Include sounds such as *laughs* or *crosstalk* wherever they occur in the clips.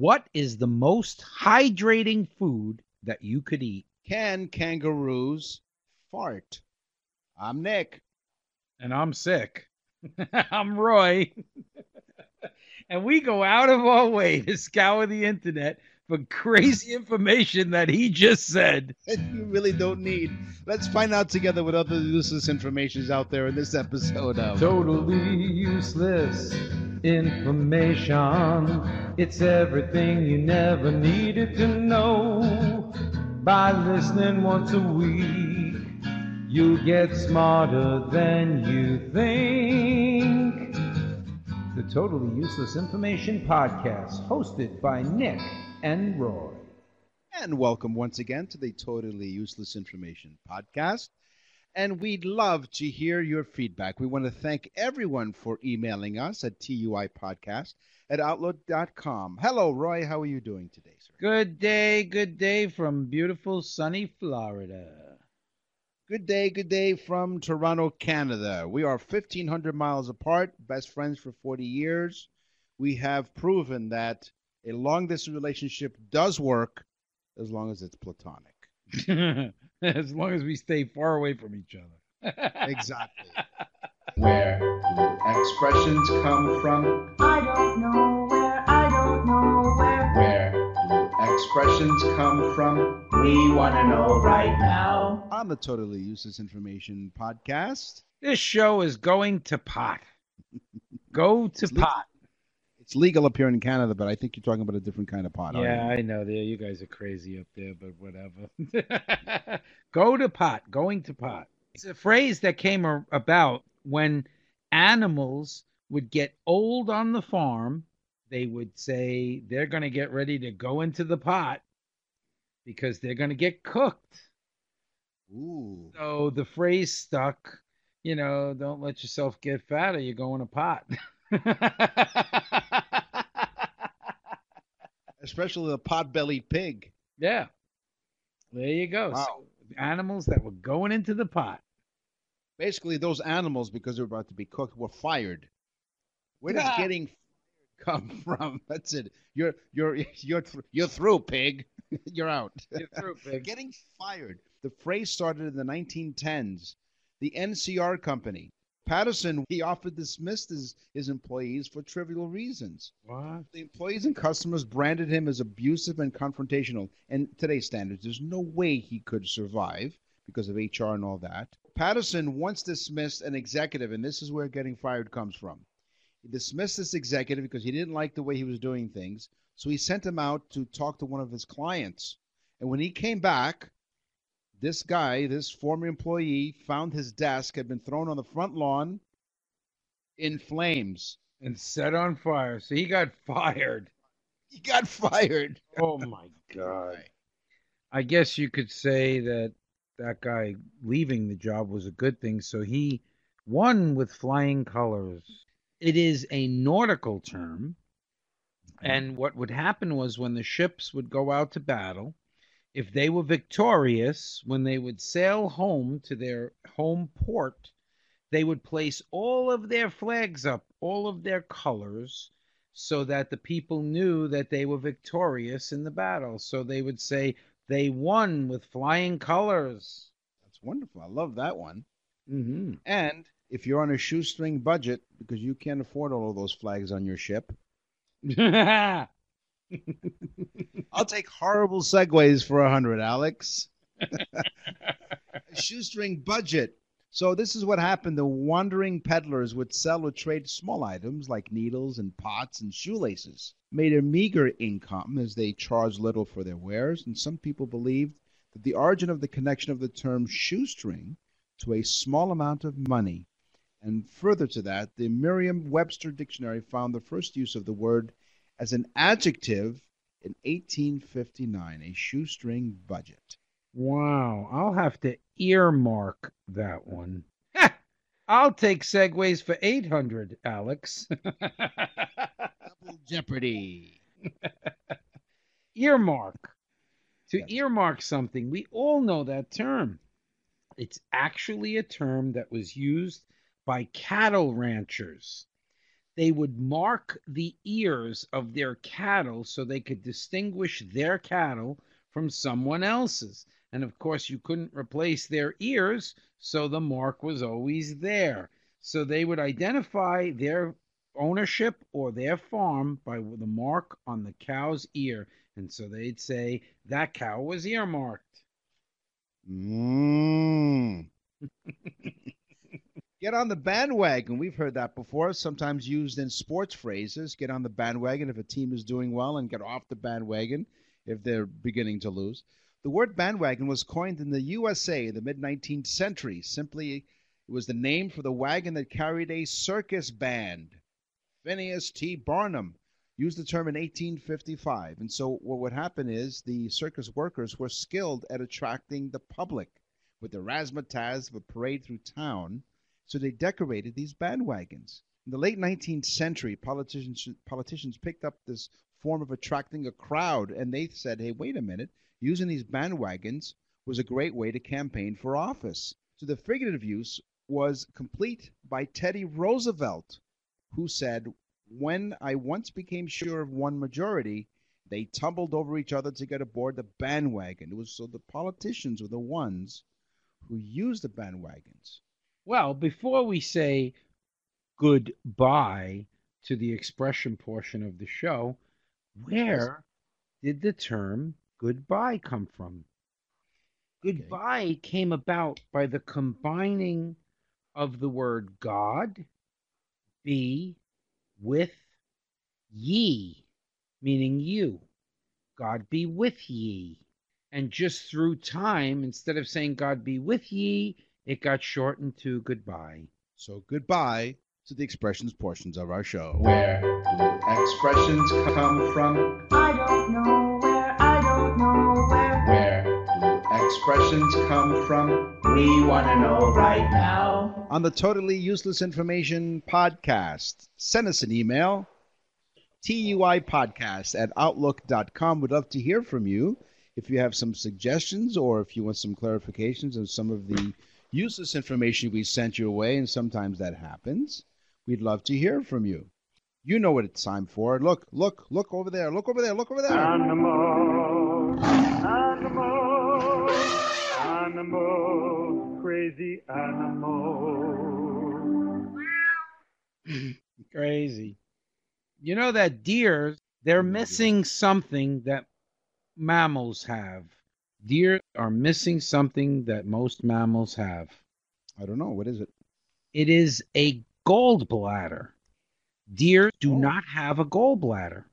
What is the most hydrating food that you could eat? Can kangaroos fart? I'm Nick. And I'm sick. *laughs* I'm Roy. *laughs* and we go out of our way to scour the internet for crazy information that he just said. *laughs* you really don't need. Let's find out together what other useless information is out there in this episode of Totally useless information. It's everything you never needed to know. By listening once a week, you'll get smarter than you think. The Totally Useless Information Podcast, hosted by Nick and Roy. And welcome once again to the Totally Useless Information Podcast. And we'd love to hear your feedback. We want to thank everyone for emailing us at tuipodcast at outlook.com. Hello, Roy. How are you doing today, sir? Good day, good day from beautiful sunny Florida. Good day, good day from Toronto, Canada. We are 1,500 miles apart, best friends for 40 years. We have proven that a long distance relationship does work as long as it's platonic. *laughs* as long as we stay far away from each other. *laughs* exactly. Where do expressions come from? I don't know where, I don't know where. Where do expressions come from? We want to know right now. On the Totally Useless Information Podcast, This show is going to pot. Go to pot. It's legal up here in Canada, but I think you're talking about a different kind of pot. aren't Yeah? I know. Yeah, you guys are crazy up there, but whatever. *laughs* Go to pot. Going to pot. It's a phrase that came about when animals would get old on the farm. They would say they're going to get ready to go into the pot because they're going to get cooked. Ooh. So the phrase stuck. You know, don't let yourself get fat or you're going to pot. *laughs* *laughs* Especially the pot-bellied pig. Yeah. There you go. Wow. So, animals that were going into the pot. Basically, those animals, because they were about to be cooked, were fired. Where does Ah. getting fired come *laughs* from? That's it. You're you're you're th- you're through, pig. *laughs* you're out. You're through, pig. getting fired. The phrase started in the 1910s. The NCR company, Patterson, he often dismissed his, his employees for trivial reasons. What? The employees and customers branded him as abusive and confrontational. And today's standards, there's no way he could survive because of HR and all that. Patterson once dismissed an executive, and this is where getting fired comes from. He dismissed this executive because he didn't like the way he was doing things. So he sent him out to talk to one of his clients. And when he came back, this guy, this former employee, found his desk had been thrown on the front lawn in flames. And set on fire. So he got fired. He got fired. *laughs* Oh my God. I guess you could say that that guy leaving the job was a good thing. So he won with flying colors. It is a nautical term. Mm-hmm. And what would happen was when the ships would go out to battle, if they were victorious, when they would sail home to their home port, they would place all of their flags up, all of their colors, so that the people knew that they were victorious in the battle. So they would say, they won with flying colors. That's wonderful. I love that one. Mm-hmm. And if you're on a shoestring budget because you can't afford all of those flags on your ship, *laughs* *laughs* I'll take horrible segues for a hundred, Alex. *laughs* shoestring budget. So this is what happened. The wandering peddlers would sell or trade small items like needles and pots and shoelaces, made a meager income as they charged little for their wares, and some people believed that the origin of the connection of the term shoestring to a small amount of money. And further to that, the Merriam-Webster dictionary found the first use of the word as an adjective in 1859, a shoestring budget. Wow, I'll have to earmark that one. Ha! I'll take segues for 800, Alex. Double jeopardy. *laughs* earmark. To earmark something, we all know that term. It's actually a term that was used by cattle ranchers. They would mark the ears of their cattle so they could distinguish their cattle from someone else's. And of course, you couldn't replace their ears, so the mark was always there. So they would identify their ownership or their farm by the mark on the cow's ear. And so they'd say that cow was earmarked. Mm. *laughs* Get on the bandwagon. We've heard that before, sometimes used in sports phrases. Get on the bandwagon if a team is doing well, and get off the bandwagon if they're beginning to lose. The word bandwagon was coined in the USA in the mid 19th century. Simply, it was the name for the wagon that carried a circus band. Phineas T. Barnum used the term in 1855. And so, what would happen is the circus workers were skilled at attracting the public with the razzmatazz of a parade through town. So, they decorated these bandwagons. In the late 19th century, politicians, politicians picked up this form of attracting a crowd and they said, hey, wait a minute, using these bandwagons was a great way to campaign for office. So, the figurative use was complete by Teddy Roosevelt, who said, when I once became sure of one majority, they tumbled over each other to get aboard the bandwagon. It was so the politicians were the ones who used the bandwagons. Well, before we say goodbye to the expression portion of the show, where did the term goodbye come from? Goodbye came about by the combining of the word God, be, with, ye, meaning you. God be with ye. And just through time, instead of saying God be with ye, it got shortened to goodbye. So goodbye to the expressions portions of our show. Where do expressions come from? I don't know where, I don't know where. Where do expressions come from? We want to know right now. On the Totally Useless Information podcast, send us an email, tuipodcast at outlook.com. We'd love to hear from you. If you have some suggestions or if you want some clarifications of some of the useless information we sent your way, and sometimes that happens, we'd love to hear from you. You know what it's time for. Look, look, look over there. Look over there. Look over there. Animals, animals, animals, crazy animals. *laughs* Crazy. You know that deer, they're missing something that mammals have. Deer are missing something that most mammals have. I don't know. What is it? It is a gallbladder. Deer do Oh. not have a gallbladder.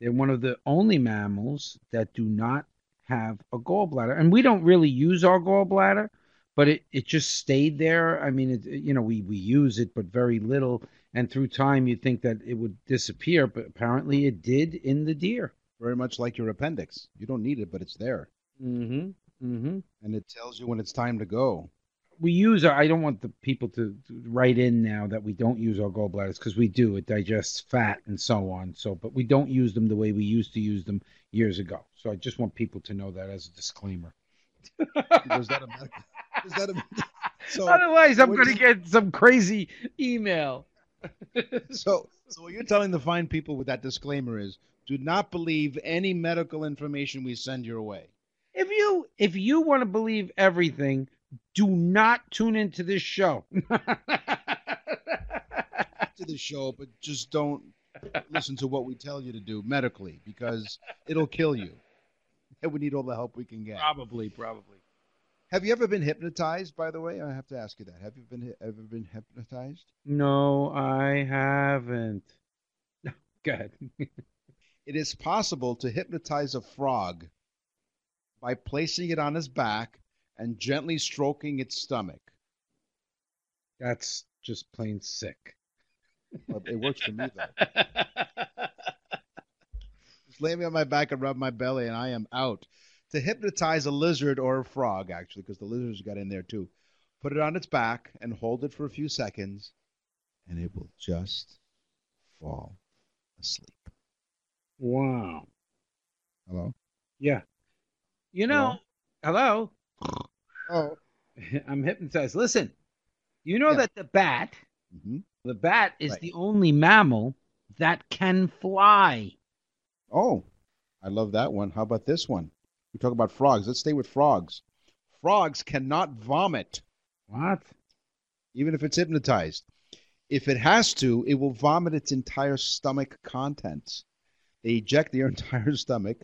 They're one of the only mammals that do not have a gallbladder. And we don't really use our gallbladder, but it, it just stayed there. I mean, it, you know, we, we use it, but very little. And through time, you'd think that it would disappear, but apparently it did in the deer. Very much like your appendix. You don't need it, but it's there. Mm-hmm. Mm-hmm. And it tells you when it's time to go. we use our, I don't want the people to, to write in now that we don't use our gallbladders because we do. It digests fat and so on. So, but we don't use them the way we used to use them years ago. So I just want people to know that as a disclaimer. Was that a medical? Is that a *laughs* so? Otherwise, I'm going to get some crazy email. *laughs* So, so what you're telling the fine people with that disclaimer is: do not believe any medical information we send your way. If you if you want to believe everything, do not tune into this show. *laughs* To the show, but just don't listen to what we tell you to do medically because it'll kill you. And we need all the help we can get. probably, probably. Have you ever been hypnotized? By the way, I have to ask you that. Have you been ever been hypnotized? No, I haven't. *laughs* Go ahead. *laughs* It is possible to hypnotize a frog by placing it on his back and gently stroking its stomach. That's just plain sick. But it works for me though. *laughs* Just lay me on my back and rub my belly, and I am out. To hypnotize a lizard or a frog, actually, because the lizards got in there too. Put it on its back and hold it for a few seconds, and it will just fall asleep. Wow. Hello? Yeah. You know, hello. *laughs* Oh. *laughs* I'm hypnotized. Listen, you know Yeah. that the bat, hmm the bat is Right. the only mammal that can fly. Oh, I love that one. How about this one? We talk about frogs. Let's stay with frogs. Frogs cannot vomit, What? even if it's hypnotized. If it has to, it will vomit its entire stomach contents. They eject their *laughs* entire stomach.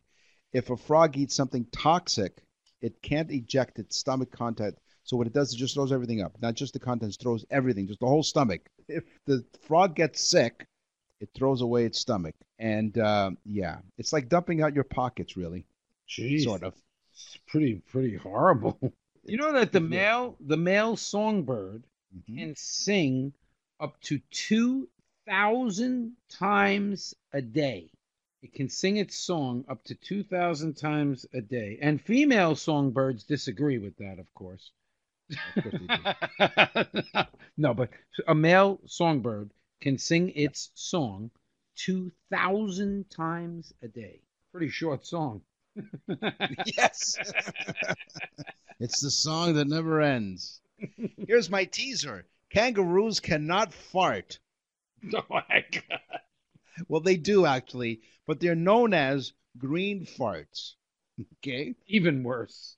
If a frog eats something toxic, it can't eject its stomach content. So what it does is just throws everything up, not just the contents, throws everything, just the whole stomach. If the frog gets sick, it throws away its stomach, and uh, yeah, it's like dumping out your pockets, really, Jeez. sort of. It's pretty pretty horrible. *laughs* You know that the male the male songbird Mhm. can sing up to two thousand times a day. It can sing its song up to two thousand times a day. And female songbirds disagree with that, of course. Of course they *laughs* no, but a male songbird can sing its song two thousand times a day. Pretty short song. *laughs* yes. *laughs* it's the song that never ends. Here's my teaser kangaroos cannot fart. Oh my god. Well, they do actually, but they're known as green farts. Okay? Even worse.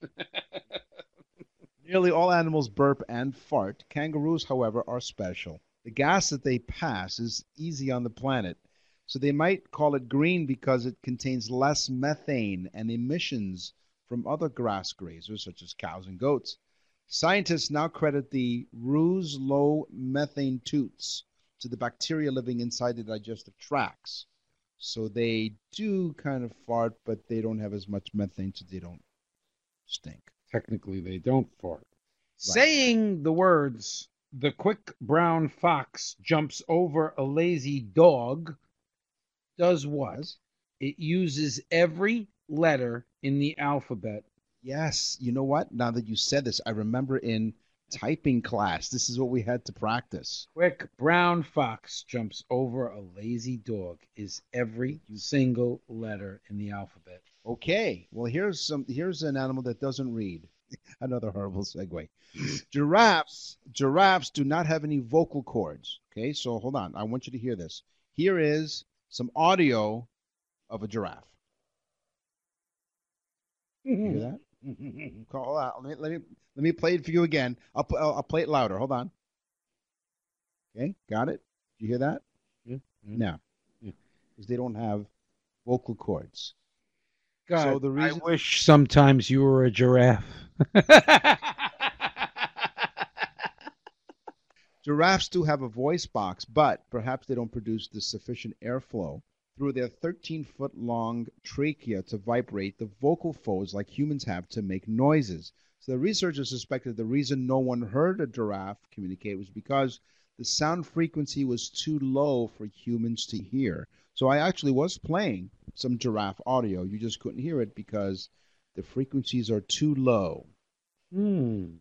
*laughs* Nearly all animals burp and fart. Kangaroos, however, are special. The gas that they pass is easy on the planet, so they might call it green because it contains less methane and emissions from other grass grazers, such as cows and goats. Scientists now credit the ruse low methane toots to the bacteria living inside the digestive tracts. So they do kind of fart, but they don't have as much methane, so they don't stink. Technically, they don't fart. Saying the words, the quick brown fox jumps over a lazy dog, does what? It uses every letter in the alphabet. Yes, you know what? Now that you said this, I remember in typing class, this is what we had to practice. Quick brown fox jumps over a lazy dog is every single letter in the alphabet. Okay, well here's some here's an animal that doesn't read. *laughs* Another horrible segue. *laughs* Giraffes giraffes do not have any vocal cords. Okay, so hold on. I want you to hear this. Here is some audio of a giraffe. You hear *laughs* that? *laughs* Hold on. Let me, let me let me play it for you again. I'll, I'll I'll play it louder. Hold on. Okay, got it. Did You hear that? Yeah, yeah. No, Yeah. because they don't have vocal cords. God, So the reason- I wish sometimes you were a giraffe. *laughs* Giraffes do have a voice box, but perhaps they don't produce the sufficient airflow through their 13 foot long trachea to vibrate the vocal folds like humans have to make noises. So the researchers suspected the reason no one heard a giraffe communicate was because the sound frequency was too low for humans to hear. So I actually was playing some giraffe audio. You just couldn't hear it because the frequencies are too low. Hmm.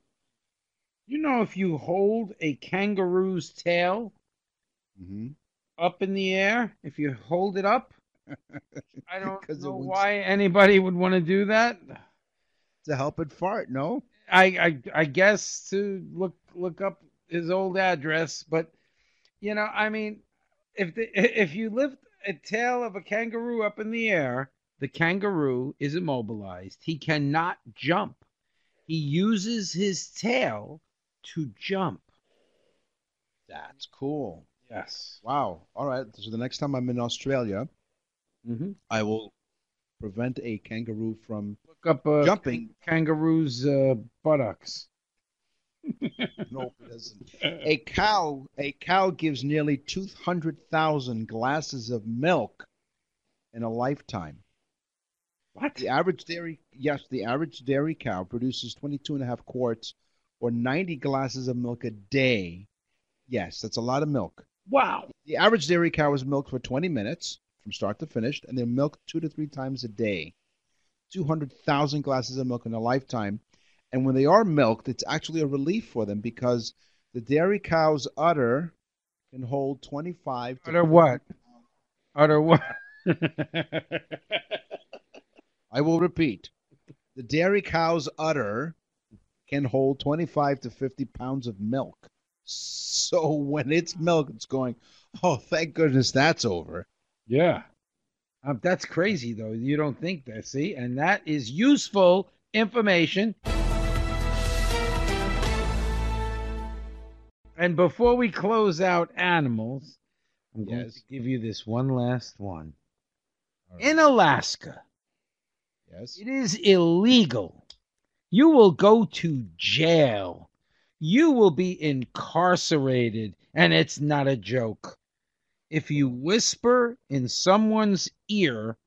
You know, if you hold a kangaroo's tail hmm up in the air, if you hold it up, *laughs* I don't know why anybody would want to do that. To help it fart, no? I, I I guess to look look up his old address, but you know, I mean, if the, if you lift a tail of a kangaroo up in the air, the kangaroo is immobilized. He cannot jump. He uses his tail to jump. That's cool. Yes. Wow. All right. So the next time I'm in Australia, hmm I will prevent a kangaroo from Look up uh, jumping. kangaroo's uh, buttocks. *laughs* No, it doesn't. A cow, a cow gives nearly 200,000 glasses of milk in a lifetime. What? The average dairy, yes, the average dairy cow produces 22 and a half quarts or 90 glasses of milk a day. Yes, that's a lot of milk. Wow. The average dairy cow is milked for 20 minutes, from start to finish, and they're milked two to three times a day. 200,000 glasses of milk in a lifetime. And when they are milked, it's actually a relief for them because the dairy cow's udder can hold 25 to Utter what? *laughs* Utter what? I will repeat. The dairy cow's udder can hold 25 to 50 pounds of milk. So when it's milk, it's going, oh, thank goodness that's over. yeah. Um, that's crazy, though. You don't think that, see? And that is useful information. And before we close out animals, I'm going Yes. to give you this one last one. Right. In Alaska, Yes. it is illegal. You will go to jail. You will be incarcerated, and it's not a joke. If you whisper in someone's ear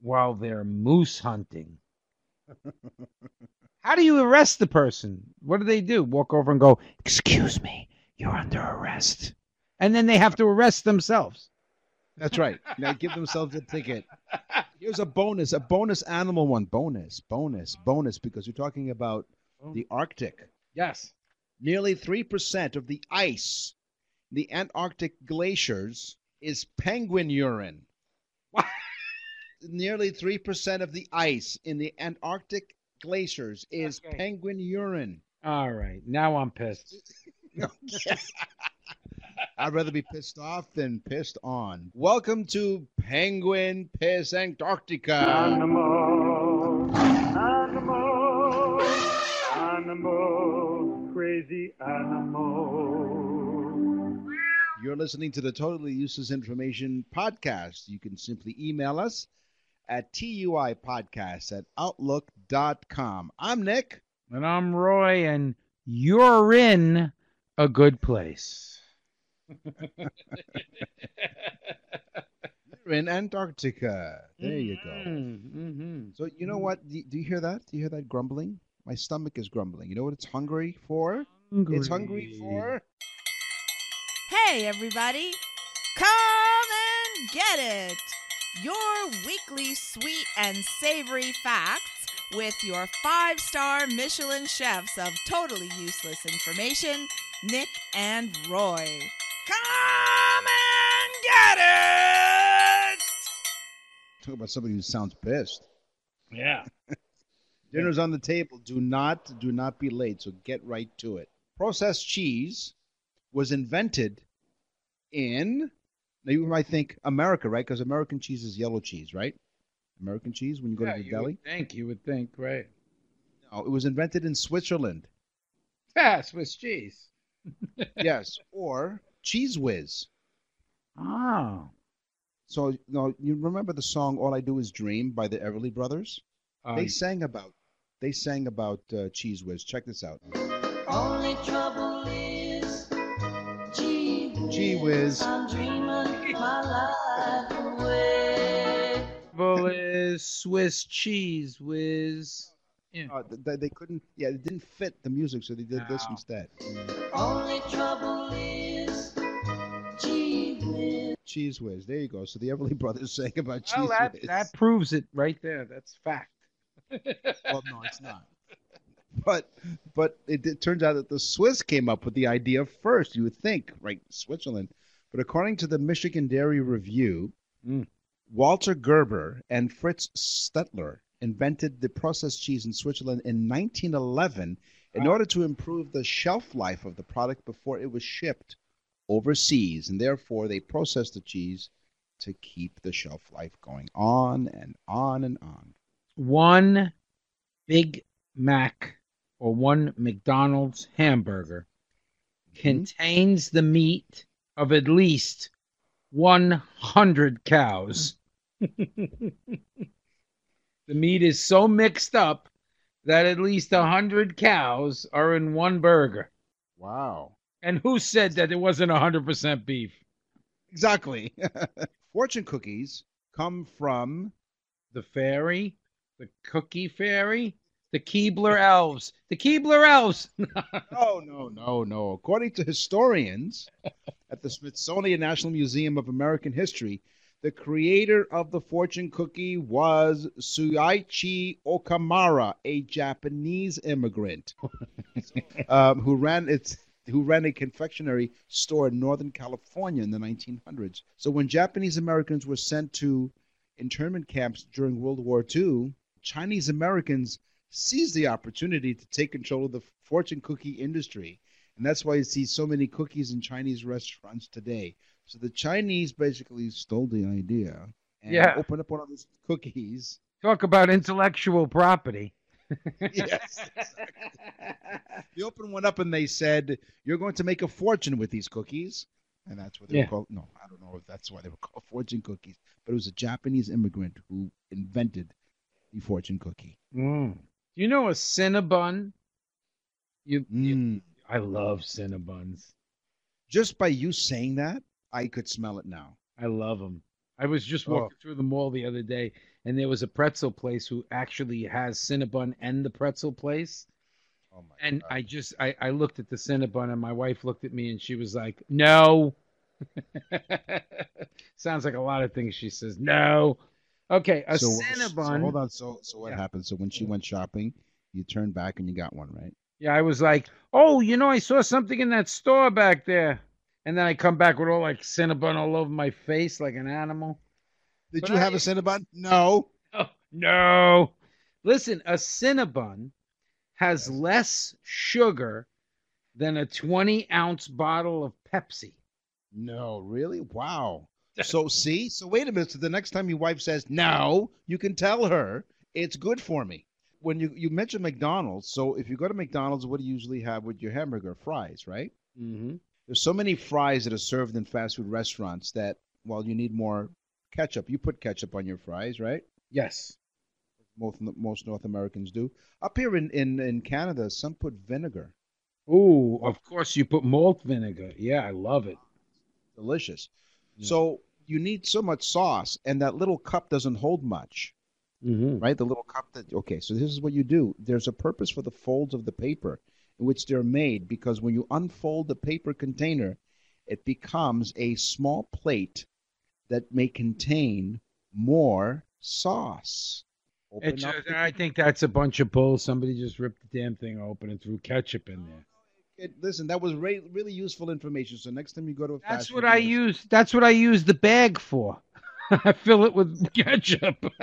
while they're moose hunting. *laughs* How do you arrest the person? What do they do? Walk over and go, Excuse me, you're under arrest. And then they have to arrest themselves. That's right. Now give themselves a ticket. Here's a bonus, a bonus animal one. Bonus, bonus, bonus, because you're talking about oh. the Arctic. Yes. Nearly 3% of the ice in the Antarctic glaciers is penguin urine. What? Nearly 3% of the ice in the Antarctic glaciers is Okay. penguin urine. All right. Now I'm pissed. *laughs* I'd rather be pissed off than pissed on. Welcome to Penguin Piss Antarctica. Animal, animal, animal, crazy animal. You're listening to the Totally Useless Information podcast. You can simply email us at tuipodcast at outlook.com. I'm Nick. And I'm Roy, and you're in a good place. *laughs* You're in Antarctica. There you go. Mm-hmm. So you know what? Do do you hear that? Do you hear that grumbling? My stomach is grumbling. You know what it's hungry for? It's hungry for Hey, everybody! Come and get it! Your weekly sweet and savory facts with your five star Michelin chefs of totally useless information, Nick and Roy. Come and get it! talk about somebody who sounds pissed. Yeah. Dinner's on the table. Do not do not be late. So get right to it. Processed cheese was invented in. Now you might think America, right? Because American cheese is yellow cheese, right? American cheese when you go yeah to the you deli. think. You would think, right? No, it was invented in Switzerland. Yeah, *laughs* Swiss cheese. *laughs* yes, or Cheez Whiz. Oh. So no, you remember the song "All I Do Is Dream" by the Everly Brothers? Uh, they sang about they sang about uh, Cheez Whiz. Check this out. Only trouble is, gee whiz, Gee whiz. I'm dreaming my life away. Well, is Swiss cheese whiz. Yeah. Uh, th- th- they couldn't. Yeah, it didn't fit the music, so they did this instead. Only trouble is, gee whiz. Cheez Whiz. There you go. So the Everly *laughs* Brothers sang about Well, Cheese that, Whiz. that proves it right there. That's fact. Well, no, it's not. But but it, it turns out that the Swiss came up with the idea first. You would think, right, Switzerland. But according to the Michigan Dairy Review, Mm. Walter Gerber and Fritz Stettler invented the processed cheese in Switzerland in 1911 in order to improve the shelf life of the product before it was shipped overseas, and therefore they processed the cheese to keep the shelf life going on and on and on. One Big Mac or one McDonald's hamburger Mm-hmm. contains the meat of at least 100 cows. *laughs* the meat is so mixed up that at least 100 cows are in one burger. Wow. And who said that it wasn't 100% beef? Exactly. *laughs* Fortune cookies come from The fairy, the cookie fairy, the Keebler elves, the Keebler elves. *laughs* no, no, no, no. According to historians at the Smithsonian National Museum of American History, The creator of the fortune cookie was Suyeichi Okamura, a Japanese immigrant *laughs* um, who ran its who ran a confectionery store in Northern California in the 1900s. So when Japanese Americans were sent to internment camps during World War II, Chinese Americans seized the opportunity to take control of the fortune cookie industry. And that's why you see so many cookies in Chinese restaurants today. So the Chinese basically stole the idea and Yeah. opened up one of those cookies. Talk about intellectual property. *laughs* yes. They opened one up and they said, You're going to make a fortune with these cookies. And that's what they Yeah. were called. No, I don't know if that's why they were called fortune cookies. But it was a Japanese immigrant who invented the fortune cookie. Mm. Do you know a Cinnabon? You, you, Mm. I love Cinnabuns. Just by you saying that, I could smell it now. I love them. I was just Oh. walking through the mall the other day, and there was a pretzel place who actually has Cinnabon and the pretzel place. Oh my And God. I just I, I looked at the Cinnabon, and my wife looked at me, and she was like, "No." *laughs* Sounds like a lot of things she says. No. Okay, a so, Cinnabon. so hold on. So so what Yeah. happened? So when she went shopping, you turned back and you got one, right? Yeah, I was like, oh, you know, I saw something in that store back there. And then I come back with all like Cinnabon all over my face like an animal. Did But you have a Cinnabon? No. Oh, no. Listen, a Cinnabon has less sugar than a 20 ounce bottle of Pepsi. No, really? Wow. So see, so wait a minute. So the next time your wife says no, you can tell her it's good for me. When you you mentioned McDonald's, so if you go to McDonald's, what do you usually have with your hamburger? Fries, right? Mm-hmm. There's so many fries that are served in fast food restaurants that well, you need more ketchup. You put ketchup on your fries, right? Yes. Most most North Americans do. Up here in in in Canada, some put vinegar. Oh, of course you put malt vinegar. Yeah, I love it. Delicious. Yeah. So you need so much sauce, and that little cup doesn't hold much. Mm-hmm. right? The little cup that okay, so this is what you do. There's a purpose for the folds of the paper in which they're made because when you unfold the paper container, it becomes a small plate that may contain more sauce. Open It's, up I think that's a bunch of bull. Somebody just ripped the damn thing open and threw ketchup in there. It- listen, that was re- really useful information. So next time you go to a That's what I place- use. That's what I use the bag for. *laughs* I fill it with ketchup. *laughs*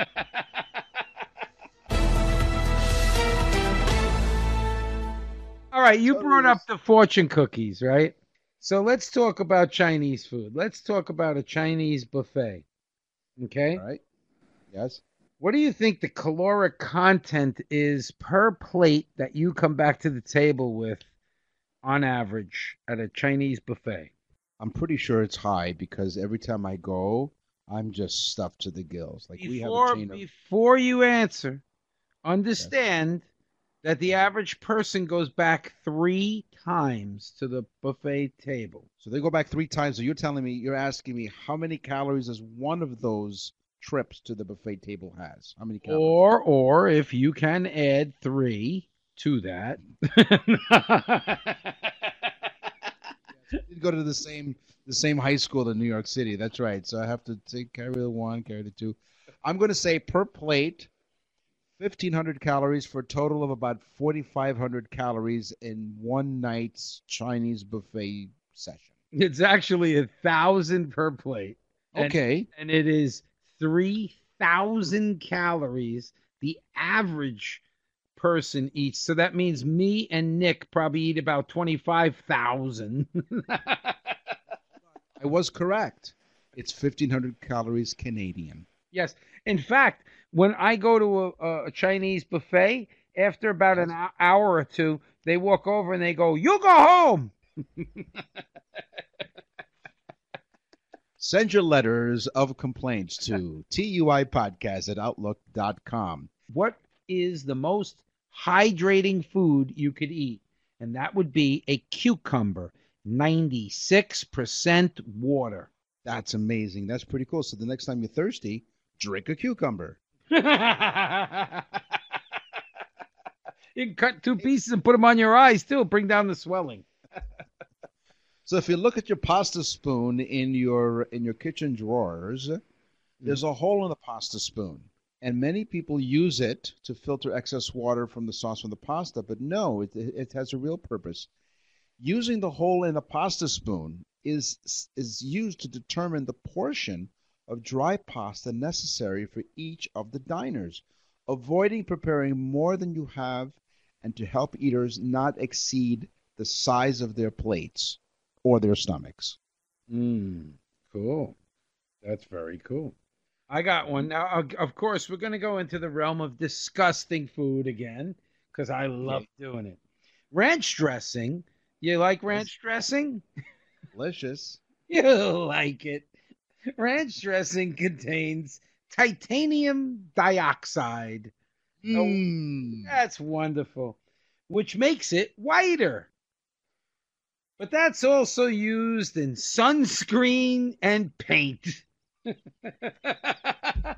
All right, you So brought up the fortune cookies, right? So let's talk about Chinese food. Let's talk about a Chinese buffet. Okay? All right. Yes. What do you think the caloric content is per plate that you come back to the table with on average at a Chinese buffet? I'm pretty sure it's high because every time I go, I'm just stuffed to the gills. Like we have a before, chain of before you answer, understand that the average person goes back three times to the buffet table. So they go back three times. So you're telling me, you're asking me how many calories does one of those trips to the buffet table has? How many calories? Or, or if you can add three to that. *laughs* did go to the same the same high school in New York City. That's right. So I have to take carry the one, carry the two. I'm going to say per plate, 1,500 calories for a total of about 4,500 calories in one night's Chinese buffet session. it's actually a thousand per plate. And- Okay. and it is 3,000 calories the average person eats. So that means me and Nick probably eat about 25,000. *laughs* I was correct. It's 1,500 calories Canadian. yes. In fact, when I go to a, a Chinese buffet, after about an hour or two, they walk over and they go, You go home. *laughs* Send your letters of complaints to tuipodcast at outlook.com. What is the most hydrating food you could eat? And that would be a cucumber, 96% water. That's amazing. That's pretty cool. So the next time you're thirsty, drink a cucumber. *laughs* you can cut two pieces and put them on your eyes too. Bring down the swelling. So if you look at your pasta spoon in your in your kitchen drawers, hmm. There's a hole in the pasta spoon, and many people use it to filter excess water from the sauce from the pasta. But no, it, it has a real purpose. Using the hole in the pasta spoon is is used to determine the portion of dry pasta necessary for each of the diners, avoiding preparing more than you have, and to help eaters not exceed the size of their plates or their stomachs. Mm, cool. That's very cool. I got one. Now, of- of course, we're going to go into the realm of disgusting food again because I love doing it. Ranch dressing. You like ranch dressing? Delicious. *laughs* You like it. Ranch dressing contains titanium dioxide. Mm. That's wonderful, which makes it whiter. But that's also used in sunscreen and paint. I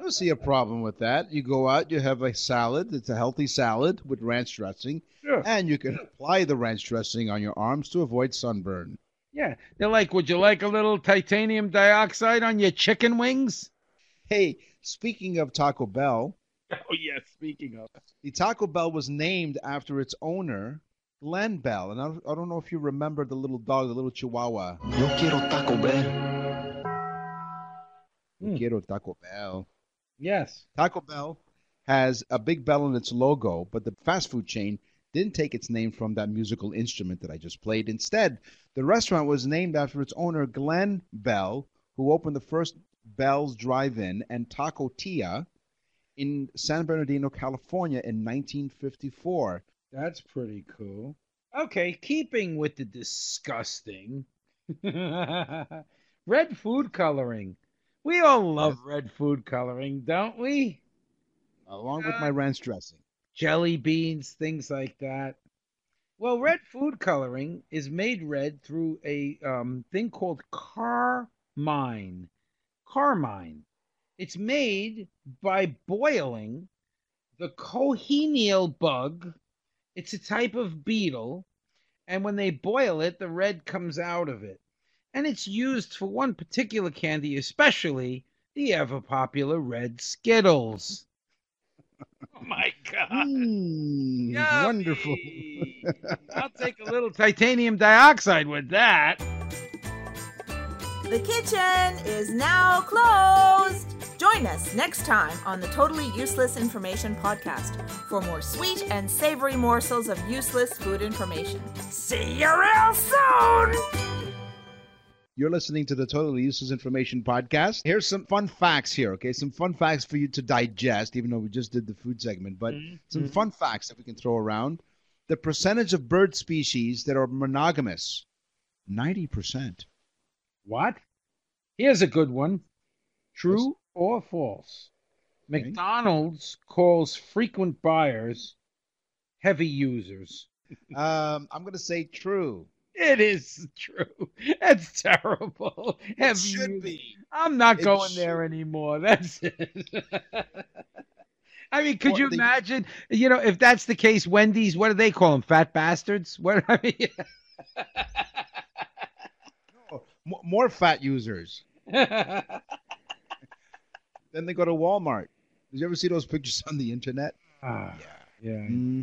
don't see a problem with that. You go out, you have a salad. It's a healthy salad with ranch dressing, Sure. and you can apply the ranch dressing on your arms to avoid sunburn. Yeah, they're like, would you like a little titanium dioxide on your chicken wings? Hey, speaking of Taco Bell, *laughs* Oh yes. Speaking of, the Taco Bell was named after its owner, Glen Bell. And I, I don't know if you remember the little dog, the little Chihuahua. Yo quiero Taco Bell. Hmm. Quiero Taco Bell. yes. Taco Bell has a big bell in its logo, but the fast food chain didn't take its name from that musical instrument that I just played. Instead, the restaurant was named after its owner, Glen Bell, who opened the first Bell's Drive-In and Taco Tia in San Bernardino, California in 1954. That's pretty cool. Okay, keeping with the disgusting. *laughs* red food coloring. We all love red food coloring, don't we? Along with my ranch dressing. Jelly beans, things like that. Well, red food coloring is made red through a um, thing called carmine. Carmine. It's made by boiling the cochineal bug. It's a type of beetle, and when they boil it, the red comes out of it. And it's used for one particular candy, especially the ever popular red Skittles. oh my God. Mm, wonderful. *laughs* I'll take a little *laughs* titanium dioxide with that. The kitchen is now closed. Join us next time on the Totally Useless Information Podcast for more sweet and savory morsels of useless food information. See you real soon! You're listening to the Totally Useless Information Podcast. Here's some fun facts here, okay? Some fun facts for you to digest, even though we just did the food segment, but some fun facts that we can throw around. The percentage of bird species that are monogamous 90%. What? Here's a good one. True or false? Okay. McDonald's calls frequent buyers heavy users. Um, I'm going to say true. It is true. That's terrible. Heavy should users. be. I'm not It going should there anymore. That's it. *laughs* I mean, could you they- imagine? You know, if that's the case, Wendy's. What do they call them? Fat bastards. *laughs* What? I mean, mo- more fat users. *laughs* Then they go to Walmart. Did you ever see those pictures on the internet? Ah, yeah. hmm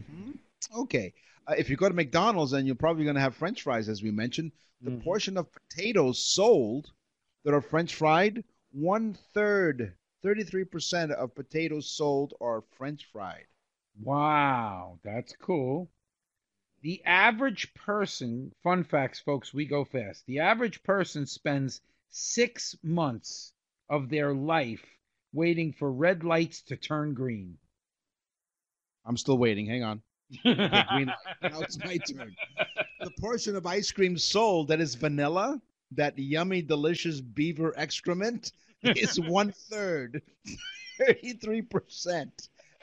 Okay. Uh, if you go to McDonald's, then you're probably going to have French fries, as we mentioned. The Mhm. portion of potatoes sold that are French fried, one third, 33% of potatoes sold are French fried. Wow, that's cool. The average person, fun facts, folks, we go fast. The average person spends six months of their life waiting for red lights to turn green. I'm still waiting. Hang on. Okay, *laughs* green light. Now it's my turn. The portion of ice cream sold that is vanilla, that yummy, delicious beaver excrement, *laughs* is one third, 33%.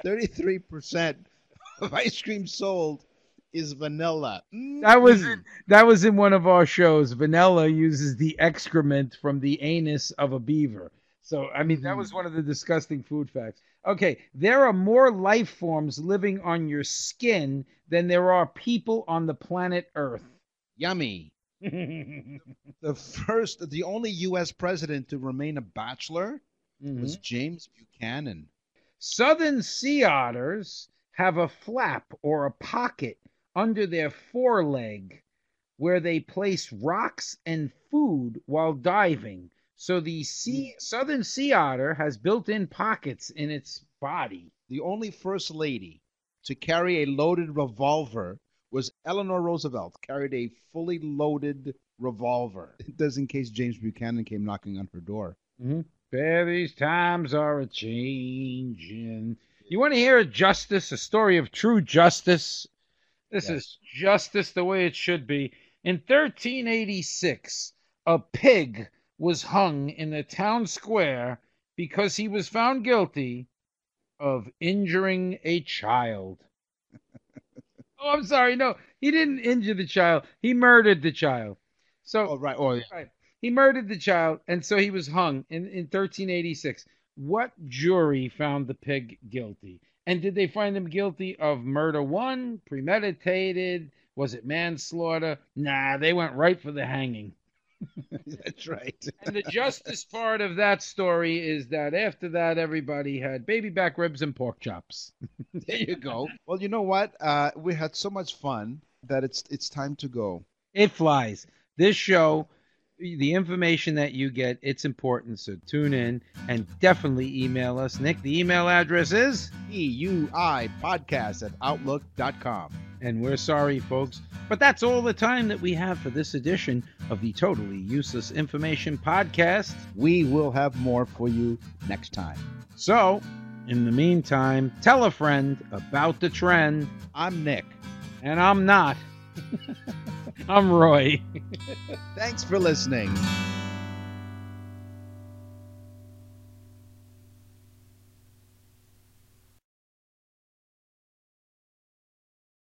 33% of ice cream sold is vanilla. That was in, that was in one of our shows. Vanilla uses the excrement from the anus of a beaver. So I mean that mm-hmm. was one of the disgusting food facts. Okay, there are more life forms living on your skin than there are people on the planet Earth. Yummy. *laughs* The first, the only U.S. president to remain a bachelor was mm-hmm. James Buchanan. Southern sea otters have a flap or a pocket under their foreleg where they place rocks and food while diving. So the sea, southern sea otter has built-in pockets in its body. The only first lady to carry a loaded revolver was Eleanor Roosevelt. Carried a fully loaded revolver, *laughs* just in case James Buchanan came knocking on her door. Mm-hmm. Fair these times are a changing. You want to hear a justice, a story of true justice? This Yes. is justice the way it should be. In 1386, a pig was hung in the town square because he was found guilty of injuring a child. *laughs* oh, I'm sorry. No, he didn't injure the child. He murdered the child. So Oh, right. Oh, yeah. Right. He murdered the child, and so he was hung in, in 1386. What jury found the pig guilty? And did they find him guilty of murder one, premeditated? Was it manslaughter? Nah, they went right for the hanging. *laughs* That's right. And the justice part of that story is that after that, everybody had baby back ribs and pork chops. *laughs* there you go. Well, you know what? Uh, we had so much fun that it's it's time to go. It flies. This show, the information that you get, it's important. So tune in and definitely email us. Nick, the email address is, TUI podcast at outlook.com. and we're sorry, folks, but that's all the time that we have for this edition of the Totally Useless Information Podcast. We will have more for you next time. So, in the meantime, tell a friend about the trend, I'm Nick. and I'm not. *laughs* I'm Roy. *laughs* Thanks for listening.